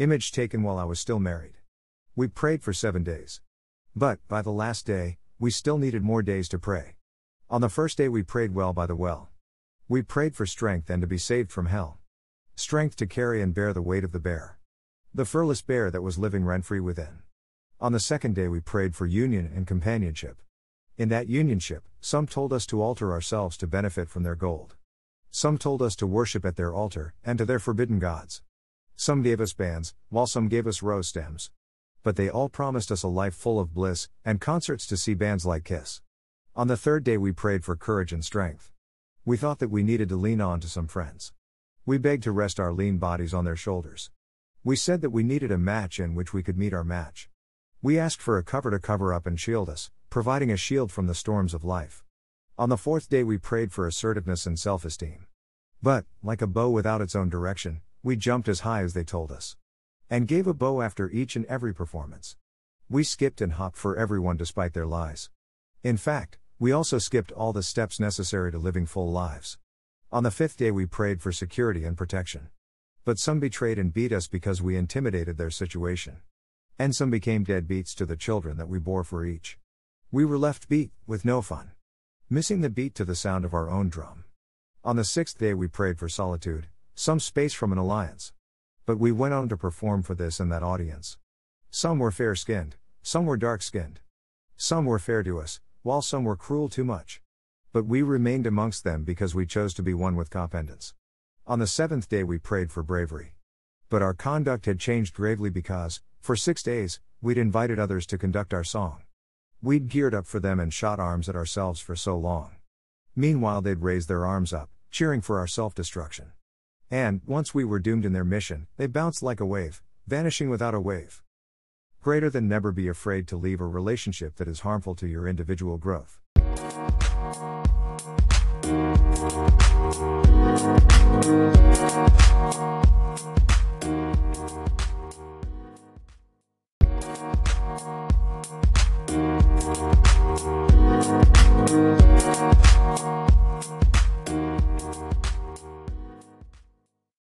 Image taken while I was still married. We prayed for seven days. But, by the last day, we still needed more days to pray. On the first day, we prayed well by the well. We prayed for strength and to be saved from hell. Strength to carry and bear the weight of the bear. The furless bear that was living rent free within. On the second day, we prayed for union and companionship. In that unionship, some told us to alter ourselves to benefit from their gold. Some told us to worship at their altar and to their forbidden gods. Some gave us bands, while some gave us rose stems. But they all promised us a life full of bliss and concerts to see bands like Kiss. On the third day, we prayed for courage and strength. We thought that we needed to lean on to some friends. We begged to rest our lean bodies on their shoulders. We said that we needed a match in which we could meet our match. We asked for a cover to cover up and shield us, providing a shield from the storms of life. On the fourth day, we prayed for assertiveness and self esteem. But, like a bow without its own direction, we jumped as high as they told us. And gave a bow after each and every performance. We skipped and hopped for everyone despite their lies. In fact, we also skipped all the steps necessary to living full lives. On the fifth day, we prayed for security and protection. But some betrayed and beat us because we intimidated their situation. And some became deadbeats to the children that we bore for each. We were left beat, with no fun. Missing the beat to the sound of our own drum. On the sixth day, we prayed for solitude, some space from an alliance. But we went on to perform for this and that audience. Some were fair skinned, some were dark skinned. Some were fair to us, while some were cruel too much. But we remained amongst them because we chose to be one with competence. On the seventh day we prayed for bravery. But our conduct had changed gravely because, for six days, we'd invited others to conduct our song. We'd geared up for them and shot arms at ourselves for so long. Meanwhile, they'd raised their arms up, cheering for our self destruction. And, once we were doomed in their mission, they bounced like a wave, vanishing without a wave. Greater than never be afraid to leave a relationship that is harmful to your individual growth.